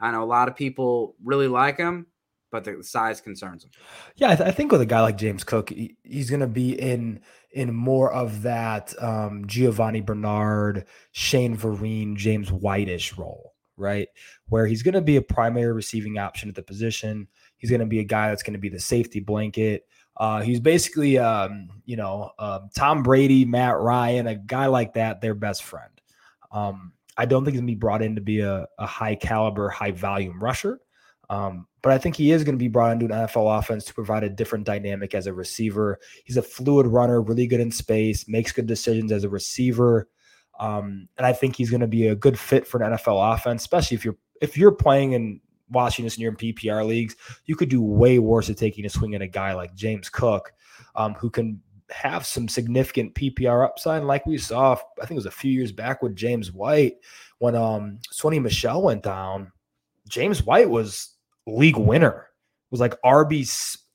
I know a lot of people really like him, but the size concerns him. Yeah, I, th- I think with a guy like James Cook, he, he's going to be in in more of that um, Giovani Bernard, Shane Vereen, James Whitish role, right? Where he's going to be a primary receiving option at the position. He's going to be a guy that's going to be the safety blanket. Uh, he's basically, um, you know, uh, Tom Brady, Matt Ryan, a guy like that, their best friend. Um, I don't think he's going to be brought in to be a, a high caliber, high volume rusher. Um, but I think he is going to be brought into an NFL offense to provide a different dynamic as a receiver. He's a fluid runner, really good in space, makes good decisions as a receiver. Um, and I think he's going to be a good fit for an NFL offense, especially if you're if you're playing in watching this in your PPR leagues, you could do way worse at taking a swing at a guy like James Cook, um, who can have some significant PPR upside. like we saw, I think it was a few years back with James White when um Sony Michel went down. James White was league winner. It was like RB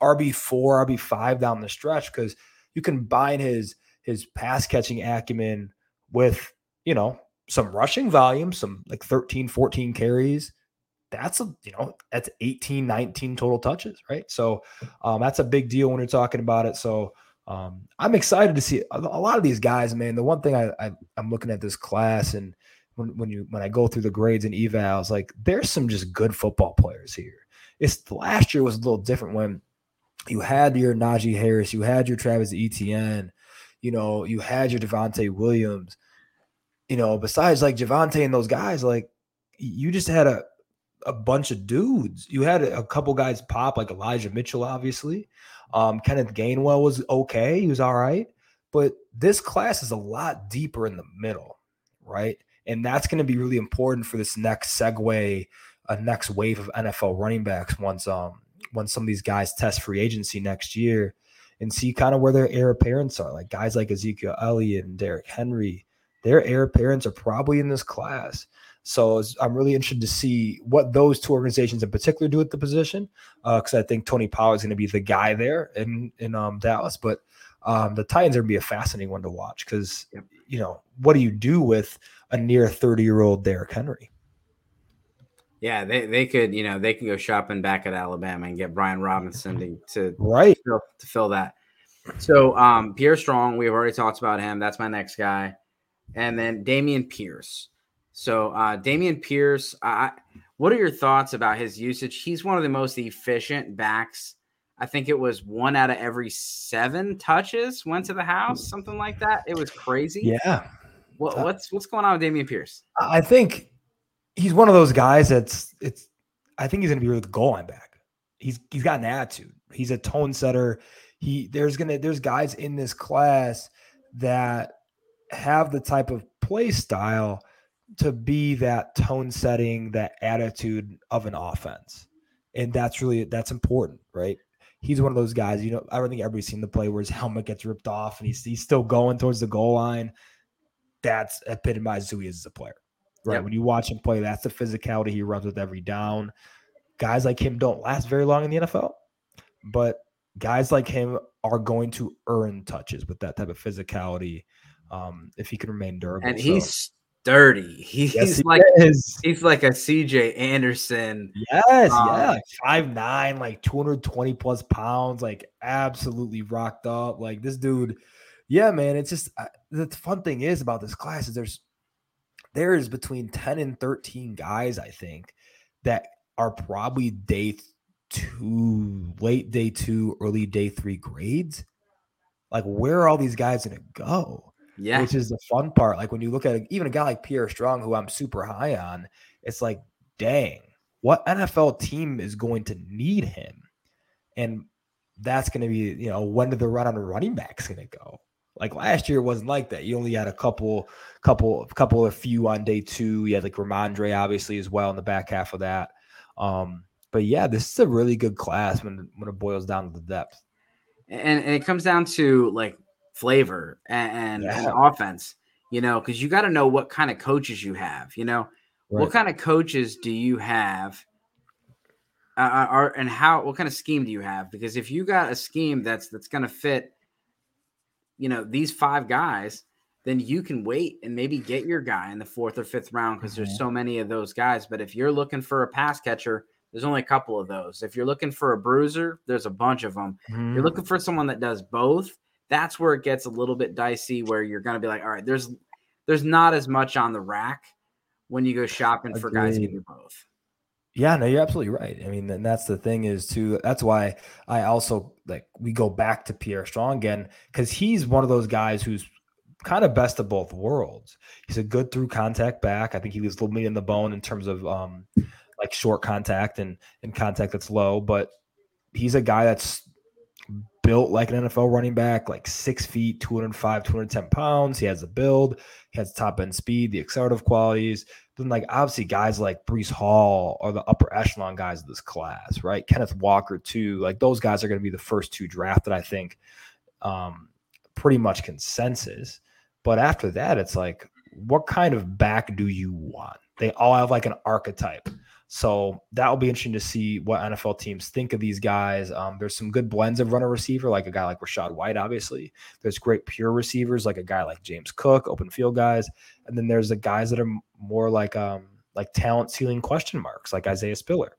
RB four, RB five down the stretch because you combine his his pass catching acumen with you know some rushing volume, some like 13, 14 carries, that's a you know that's 18 19 total touches right? So um, that's a big deal when you're talking about it. So um, i'm excited to see a, a, lot of these guys man. The one thing I, I am looking at this class and when, when you when i go through the grades and evals like there's some just good football players here. It's last year was a little different when you had your Najee Harris, you had your Travis Etienne, you know, you had your Devontae Williams, you know, besides like Javonte and those guys, like you just had a a bunch of dudes. You had a couple guys pop, like Elijah Mitchell, obviously. Um, Kenneth Gainwell was okay. He was all right. But this class is a lot deeper in the middle, right? And that's going to be really important for this next segue, a next wave of NFL running backs once um once some of these guys test free agency next year and see kind of where their heir apparents are. Like guys like Ezekiel Elliott and Derrick Henry, their heir apparents are probably in this class. So I'm really interested to see what those two organizations in particular do at the position, because uh, I think Tony Pollard is going to be the guy there in in um, Dallas. But Um, the Titans are gonna be a fascinating one to watch because yep. you know what do you do with a near 30 year old Derrick Henry? Yeah, they, they could, you know, they can go shopping back at Alabama and get Brian Robinson to, to right to fill, to fill that. So um Pierre Strong, we've already talked about him. That's my next guy. And then Dameon Pierce. So uh Dameon Pierce, I what are your thoughts about his usage? He's one of the most efficient backs. I think it was one out of every seven touches went to the house, something like that. It was crazy. Yeah. What, what's what's going on with Dameon Pierce? I think he's one of those guys that's it's I think he's gonna be really the goal line back. He's he's got an attitude. He's a tone setter. He there's gonna there's guys in this class that have the type of play style to be that tone setting, that attitude of an offense. And that's really that's important, right? He's one of those guys, you know, I don't think everybody's seen the play where his helmet gets ripped off and he's he's still going towards the goal line. That's epitomized who he is as a player right? Yep. When you watch him play, that's the physicality he runs with every down. Guys like him don't last very long in the NFL, but guys like him are going to earn touches with that type of physicality um, if he can remain durable. And so, he's sturdy. He's yes, he like is. he's like a CJ Anderson. Yes, um, yeah, five nine, like two hundred twenty plus pounds, like absolutely rocked up. Like this dude, yeah, man. It's just uh, the fun thing is about this class is there's there is between 10 and 13 guys, I think, that are probably day two, late day two, early day three grades. Like, where are all these guys going to go? Yeah. Which is the fun part. Like, when you look at even a guy like Pierre Strong, who I'm super high on, it's like, dang, what NFL team is going to need him? And that's going to be, you know, when did the run on running back's going to go? Like last year wasn't like that. You only had a couple, couple, couple of few on day two. You had like Rhamondre obviously as well in the back half of that. Um, but yeah, this is a really good class when when it boils down to the depth. And, and it comes down to like flavor and, yeah. and offense, you know, because you got to know what kind of coaches you have. You know, right. what kind of coaches do you have? Uh, uh, are and how what kind of scheme do you have? Because if you got a scheme that's that's going to fit you know, these five guys, then you can wait and maybe get your guy in the fourth or fifth round because mm-hmm. there's so many of those guys. But if you're looking for a pass catcher, there's only a couple of those. If you're looking for a bruiser, there's a bunch of them. Mm-hmm. You're looking for someone that does both. That's where it gets a little bit dicey, where you're going to be like, all right, there's there's not as much on the rack when you go shopping Agreed. for guys who do both. Yeah, no, you're absolutely right. I mean, and that's the thing is too. That's why I also like we go back to Pierre Strong again because he's one of those guys who's kind of best of both worlds. He's a good through contact back. I think he leaves a little meat in the bone in terms of um like short contact and and contact that's low, but he's a guy that's built like an NFL running back, like six feet, 205, 210 pounds. He has the build, he has top end speed, the accelerative qualities then like obviously guys like Breece Hall are the upper echelon guys of this class, right? Kenneth Walker too. Like those guys are going to be the first two drafted, I think. Um, pretty much consensus. But after that, it's like, what kind of back do you want? They all have like an archetype. So that will be interesting to see what NFL teams think of these guys. Um, there's some good blends of runner receiver, like a guy like Rachaad White, obviously. There's great pure receivers, like a guy like James Cook, open field guys, and then there's the guys that are more like um, like talent ceiling question marks, like Isaiah Spiller.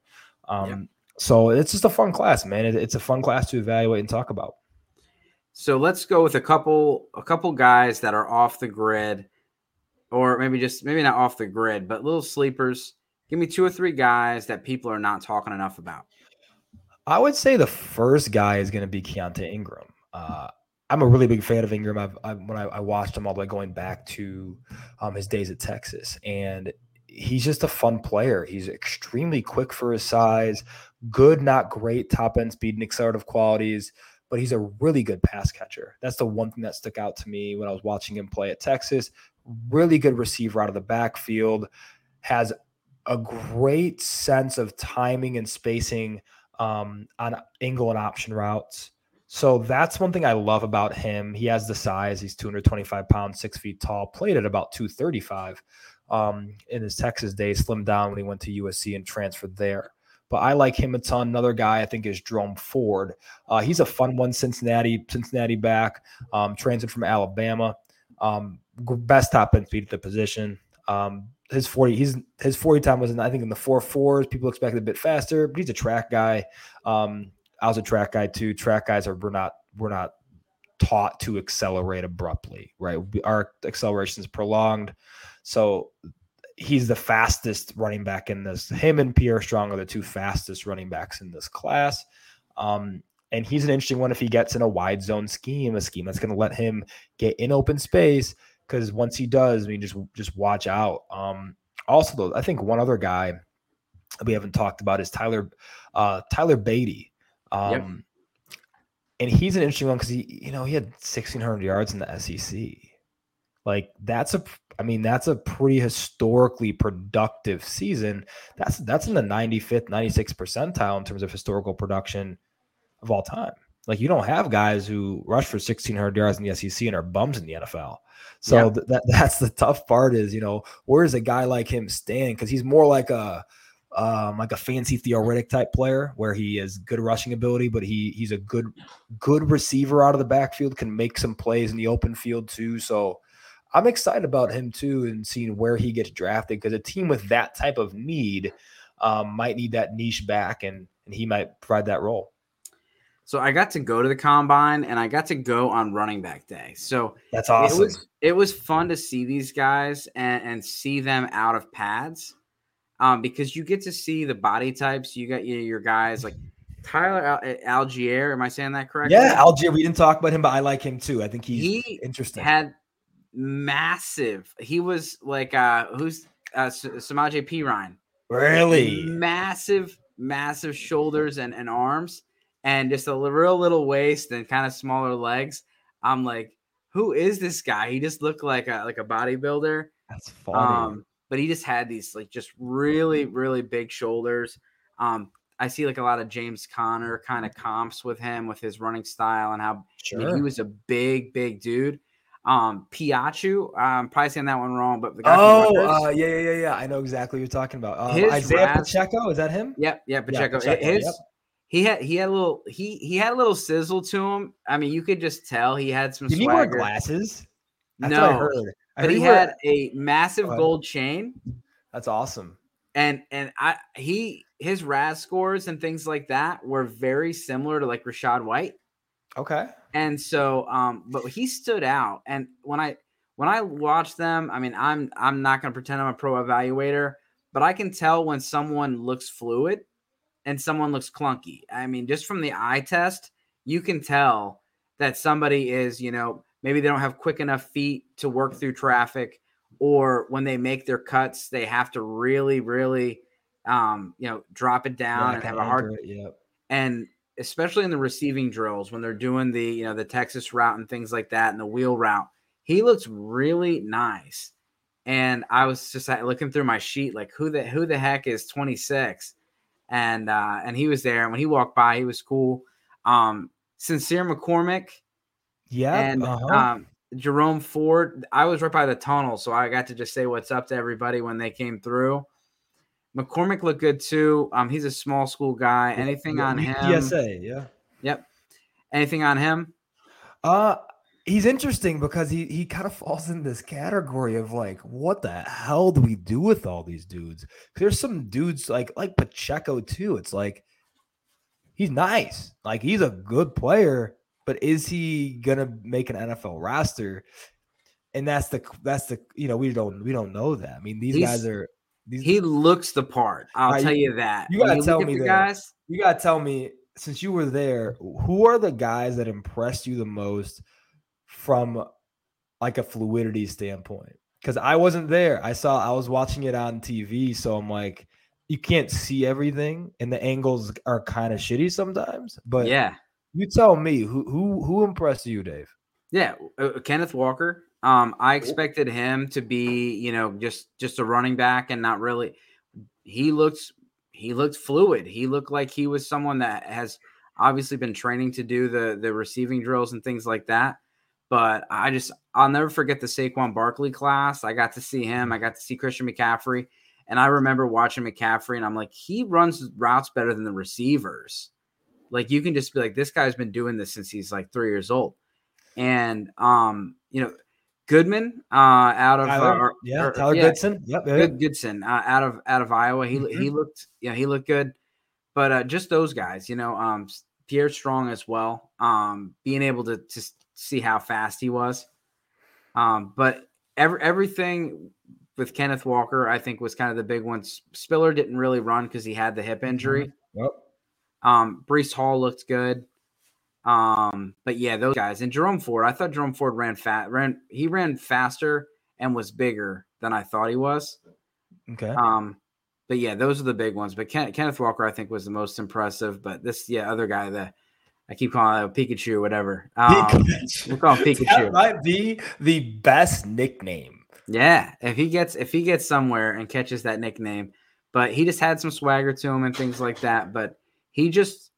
Um, yeah. So it's just a fun class, man. It, it's a fun class to evaluate and talk about. So let's go with a couple a couple guys that are off the grid, or maybe just maybe not off the grid, but little sleepers Give me two or three guys that people are not talking enough about. I would say the first guy is going to be Keaontay Ingram. Uh, I'm a really big fan of Ingram. I've, I, when I, I, watched him all the way going back to um, his days at Texas, and he's just a fun player. He's extremely quick for his size, good, not great top end speed and accelerative qualities, but he's a really good pass catcher. That's the one thing that stuck out to me when I was watching him play at Texas. Really good receiver out of the backfield, has a great sense of timing and spacing um, on angle and option routes. So that's one thing I love about him. He has the size. He's 225 pounds, six feet tall, played at about 235 um, in his Texas days, slimmed down when he went to USC and transferred there. but I like him a ton. Another guy I think is Jerome Ford. Uh, he's a fun one, Cincinnati, Cincinnati back, um, transit from Alabama. Um, best top end speed at the position. Um, his 40, he's his 40 time was in, I think in the four fours. People expected a bit faster, but he's a track guy. Um, I was a track guy too. Track guys are we're not we're not taught to accelerate abruptly, right? Our acceleration is prolonged. So he's the fastest running back in this. Him and Pierre Strong are the two fastest running backs in this class. Um, and he's an interesting one if he gets in a wide zone scheme, a scheme that's going to let him get in open space. Because once he does, I mean, just just watch out. Um, also, though, I think one other guy we haven't talked about is Tyler uh, Tyler Badie. Um, yep. And he's an interesting one because he, you know, he had 1,600 yards in the SEC. Like that's a, I mean, that's a pretty historically productive season. That's that's in the 95th, 96th percentile in terms of historical production of all time. Like you don't have guys who rush for 1,600 yards in the SEC and are bums in the NFL. So yeah. th- that that's the tough part is, you know, where is a guy like him stand? Because he's more like a um, like a fancy theoretic type player where he has good rushing ability, but he he's a good good receiver out of the backfield, can make some plays in the open field too. So I'm excited about him too and seeing where he gets drafted because a team with that type of need um, might need that niche back and and he might provide that role. So I got to go to the combine and I got to go on running back day. So that's awesome. It was, it was fun to see these guys and, and see them out of pads um, because you get to see the body types. You got your, your guys like Tyler Al- Allgeier. Am I saying that correctly? Yeah, Allgeier. We didn't talk about him, but I like him too. I think he's he interesting. Had massive. He was like uh who's uh Samaje Perine. Really massive, massive shoulders and, and arms, and just a real little waist and kind of smaller legs. I'm like, who is this guy? He just looked like a like a bodybuilder. That's funny. Um, but he just had these like just really really big shoulders. Um, I see like a lot of James Conner kind of comps with him with his running style and how sure. I mean, he was a big big dude. Um, Piachu, I'm probably saying that one wrong, but the guy oh, uh, yeah, yeah, yeah, yeah, I know exactly what you're talking about. Um, Isiah Raz- Pacheco, is that him? Yep, yeah, Pacheco. Yeah, Pacheco his, yep. He had he had a little he he had a little sizzle to him. I mean, you could just tell he had some. Did swagger. he wear glasses? That's no, I heard but he had a massive gold chain. That's awesome. And and I he his RAS scores and things like that were very similar to like Rachaad White. Okay. And so um but he stood out and when I when I watch them, I mean I'm I'm not going to pretend I'm a pro evaluator, but I can tell when someone looks fluid and someone looks clunky. I mean just from the eye test, you can tell that somebody is, you know, maybe they don't have quick enough feet to work through traffic or when they make their cuts they have to really really um, you know drop it down yeah, and have a hard it, yep. and especially in the receiving drills when they're doing the you know the texas route and things like that and the wheel route he looks really nice and i was just looking through my sheet like who the who the heck is 26 and uh and he was there and when he walked by he was cool um sincere mccormick yeah. And uh-huh. um, Jerome Ford, I was right by the tunnel, so I got to just say what's up to everybody when they came through. McCormick looked good too. Um, he's a small school guy. Anything on him? PSA, yeah. Yep. Anything on him? Uh he's interesting because he he kind of falls in this category of like, what the hell do we do with all these dudes? There's some dudes like like Pacheco too. It's like he's nice, like he's a good player, but is he gonna make an NFL roster? And that's the that's the you know we don't we don't know that. I mean these He's, guys are these, he looks the part. I'll right, tell you that. You gotta tell me guys. You gotta tell me since you were there, who are the guys that impressed you the most from like a fluidity standpoint? Because I wasn't there. I saw I was watching it on TV, so I'm like, you can't see everything, and the angles are kind of shitty sometimes. But yeah, you tell me who who who impressed you, Dave? Yeah, uh, uh, Kenneth Walker. Um, I expected him to be, you know, just just a running back and not really. He looks he looked fluid. He looked like he was someone that has obviously been training to do the the receiving drills and things like that. But I just I'll never forget the Saquon Barkley class. I got to see him. I got to see Christian McCaffrey, And I remember watching McCaffrey, and I'm like, he runs routes better than the receivers. Like you can just be like, this guy's been doing this since he's like three years old. And um, you know, Goodman uh, out of Tyler, uh, yeah, Tyler yeah, Goodson. Yep. Good, Goodson uh, out of out of Iowa. He he Mhm. looked yeah he looked good, but uh, just those guys, you know, um, Pierre Strong as well. Um, being able to to see how fast he was, um, but every everything with Kenneth Walker, I think was kind of the big one. Spiller didn't really run because he had the hip injury. Yep. Um, Breece Hall looked good. Um, but yeah, those guys and Jerome Ford. I thought Jerome Ford ran fat. Ran he ran faster and was bigger than I thought he was. Okay. Um, but yeah, those are the big ones. But Ken, Kenneth Walker, I think, was the most impressive. But this, yeah, other guy that I keep calling it Pikachu, whatever. Um, we'll call him That Pikachu. might be the best nickname. Yeah, if he gets if he gets somewhere and catches that nickname, but he just had some swagger to him and things like that. But he just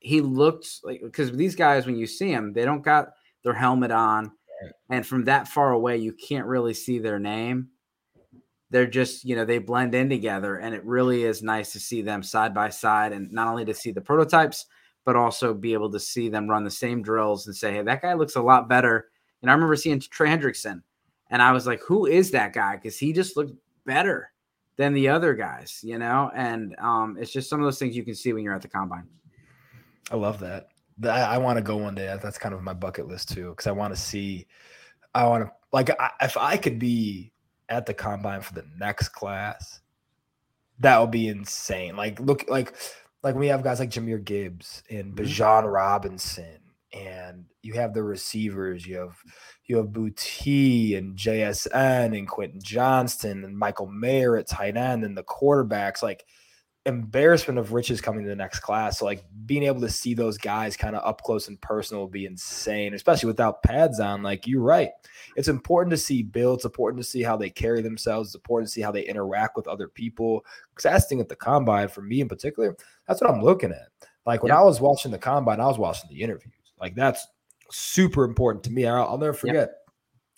he looked like because these guys, when you see them, they don't got their helmet on, Right. and from that far away, you can't really see their name. They're just you know they blend in together, and it really is nice to see them side by side, and not only to see the prototypes, but also be able to see them run the same drills and say, hey, that guy looks a lot better. And I remember seeing Trey Hendrickson. And I was like, who is that guy? Because he just looked better than the other guys, you know? And um, it's just some of those things you can see when you're at the combine. I love that. I, want to go one day. That's kind of my bucket list too, because I want to see. I want to like I, if I could be at the combine for the next class, that would be insane. Like look, like like we have guys like Jahmyr Gibbs and Mhm. Bijan Robinson, and you have the receivers. You have you have Booty and JSN and Quentin Johnston and Michael Mayer at tight end, and the quarterbacks like embarrassment of riches coming to the next class. So like being able to see those guys kind of up close and personal will be insane, especially without pads on. Like you're right. It's important to see build. It's important to see how they carry themselves. It's important to see how they interact with other people. Because that's the thing at the combine for me in particular. That's what I'm looking at. Like when Yep. I was watching the combine, I was watching the interviews. Like that's super important to me. I'll, I'll never forget.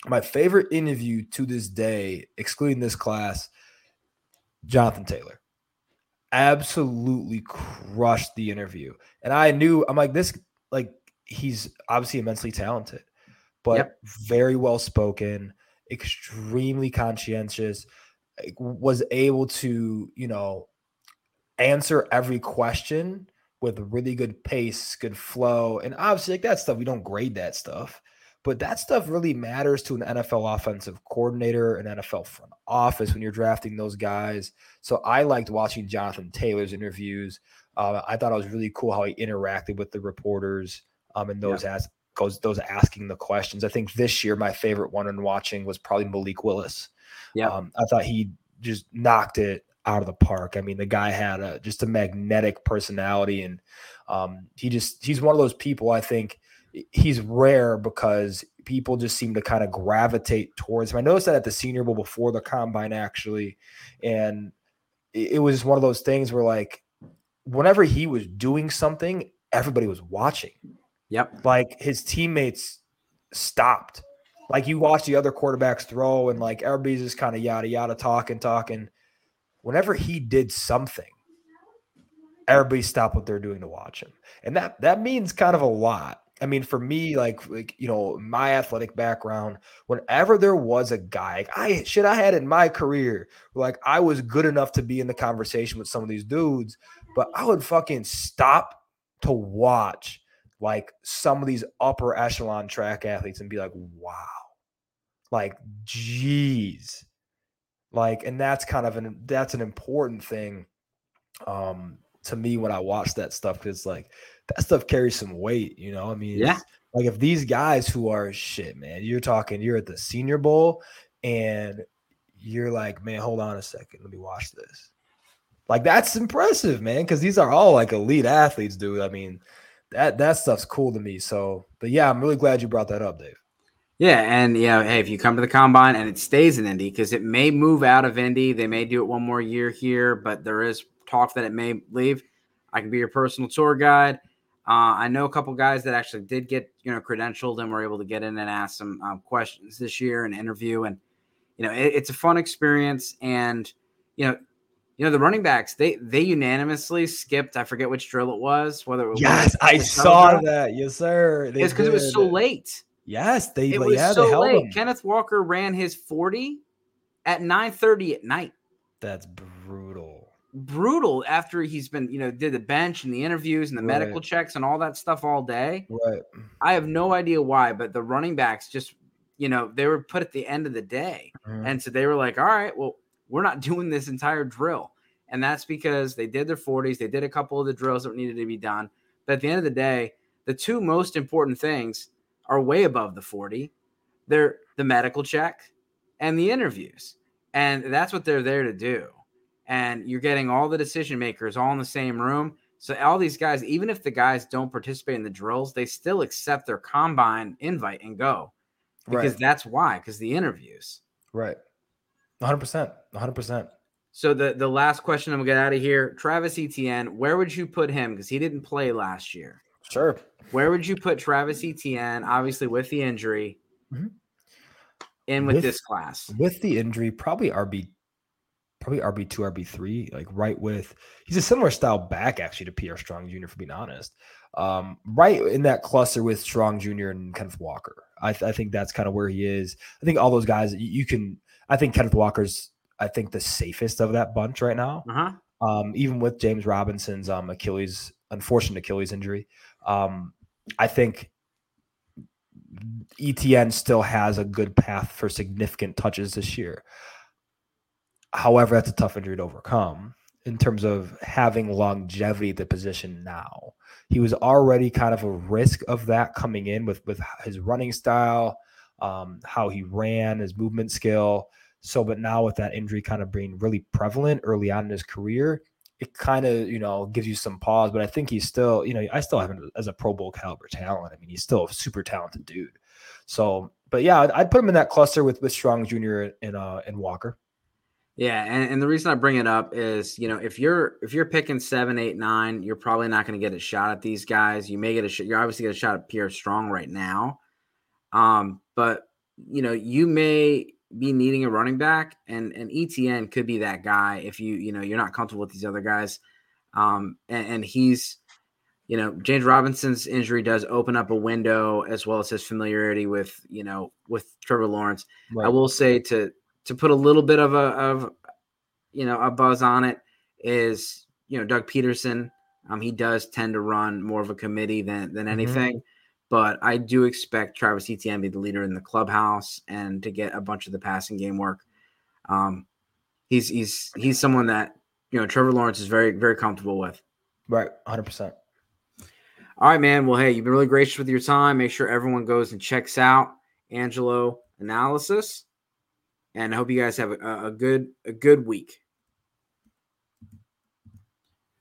My favorite interview to this day, excluding this class, Jonathan Taylor absolutely crushed the interview. And I knew I'm like this like he's obviously immensely talented, but Yep. very well spoken, extremely conscientious, was able to, you know, answer every question with really good pace, good flow. And obviously like that stuff we don't grade that stuff. But that stuff really matters to an NFL offensive coordinator, an NFL front office when you're drafting those guys. So I liked watching Jonathan Taylor's interviews. Uh, I thought it was really cool how he interacted with the reporters um, and those as goes those asking the questions. I think this year my favorite one in watching was probably Malik Willis. Yeah. Um, I thought he just knocked it out of the park. I mean, the guy had a just a magnetic personality, and um, he just he's one of those people. I think he's rare because people just seem to kind of gravitate towards him. I noticed that at the Senior Bowl before the combine, actually, and it, it was one of those things where like whenever he was doing something, everybody was watching. Yep. Like his teammates stopped. Like you watch the other quarterbacks throw, and like everybody's just kind of yada yada talking, talking. Whenever he did something, everybody stopped what they're doing to watch him, and that that means kind of a lot. I mean, for me, like like you know, my athletic background, whenever there was a guy, I shit, I had in my career, like I was good enough to be in the conversation with some of these dudes, but I would fucking stop to watch like some of these upper echelon track athletes and be like, wow, like, geez, like, and that's kind of an that's an important thing um to me when I watch that stuff because like that stuff carries some weight, you know. I mean, Yeah. like if these guys who are shit, man, you're talking, you're at the Senior Bowl, and you're like, man, hold on a second, let me watch this. Like that's impressive, man, because these are all like elite athletes, dude. I mean, that that stuff's cool to me. So, but yeah, I'm really glad you brought that up, Dave. Yeah, and yeah, hey, if you come to the combine and it stays in Indy, because it may move out of Indy, they may do it one more year here, but there is talk that it may leave. I can be your personal tour guide. Uh, I know a couple guys that actually did get you know credentialed and were able to get in and ask some um, questions this year and interview, and you know it, it's a fun experience. And you know, you know the running backs they they unanimously skipped. I forget which drill it was. Whether it was yes, I saw that. Yes, sir. They it's because it was so late. Yes, they. It was yeah, so late. Him. Kenneth Walker ran his forty at nine thirty at night. That's brutal. Brutal after he's been, you know, did the bench and the interviews and the right. medical checks and all that stuff all day. Right. I have no idea why, but the running backs just, you know, they were put at the end of the day. Mm-hmm. And so they were like, all right, well, we're not doing this entire drill. And that's because they did their 40s, they did a couple of the drills that needed to be done. But at the end of the day, the two most important things are way above the 40. They're the medical check and the interviews. And that's what they're there to do. And you're getting all the decision makers all in the same room. So all these guys, even if the guys don't participate in the drills, they still accept their combine invite and go. Because right. that's why, because the interviews. Right. 100%. 100%. So the the last question I'm gonna get out of here, Travis Etienne, where would you put him? Because he didn't play last year. Sure. Where would you put Travis Etienne? Obviously, with the injury, mm-hmm. in with, with, this class. With the injury, probably RB, probably RB two, RB three, like right with. He's a similar style back actually to Pierre Strong Jr. For being honest, um, right in that cluster with Strong Jr. and Kenneth Walker. I, th- I think that's kind of where he is. I think all those guys you, you can. I think Kenneth Walker's I think the safest of that bunch right now. Uh-huh. Um, even with James Robinson's um, Achilles, unfortunate Achilles injury, um, I think ETN still has a good path for significant touches this year. However, that's a tough injury to overcome in terms of having longevity at the position now. He was already kind of a risk of that coming in with with his running style, um, how he ran, his movement skill. So, but now with that injury kind of being really prevalent early on in his career, it kind of you know gives you some pause. But I think he's still, you know, I still have him as a Pro Bowl caliber talent. I mean, he's still a super talented dude. So, but yeah, I'd, I'd put him in that cluster with with Strong Jr. and uh and Walker. Yeah, and, and the reason I bring it up is, you know, if you're if you're picking seven, eight, nine, you're probably not going to get a shot at these guys. You may get a shot. You're obviously get a shot at Pierre Strong right now, um, but you know, you may be needing a running back, and and ETN could be that guy if you you know you're not comfortable with these other guys, um, and, and he's you know James Robinson's injury does open up a window as well as his familiarity with you know with Trevor Lawrence. Right. I will say to to put a little bit of a of you know a buzz on it is you know Doug Pederson. Um, he does tend to run more of a committee than than mm-hmm. anything. Mm-hmm. But I do expect Travis Etienne to be the leader in the clubhouse and to get a bunch of the passing game work. Um, he's he's he's someone that you know Trevor Lawrence is very very comfortable with. Right, hundred percent. All right, man. Well, hey, you've been really gracious with your time. Make sure everyone goes and checks out Angelo analysis, and I hope you guys have a, a good a good week.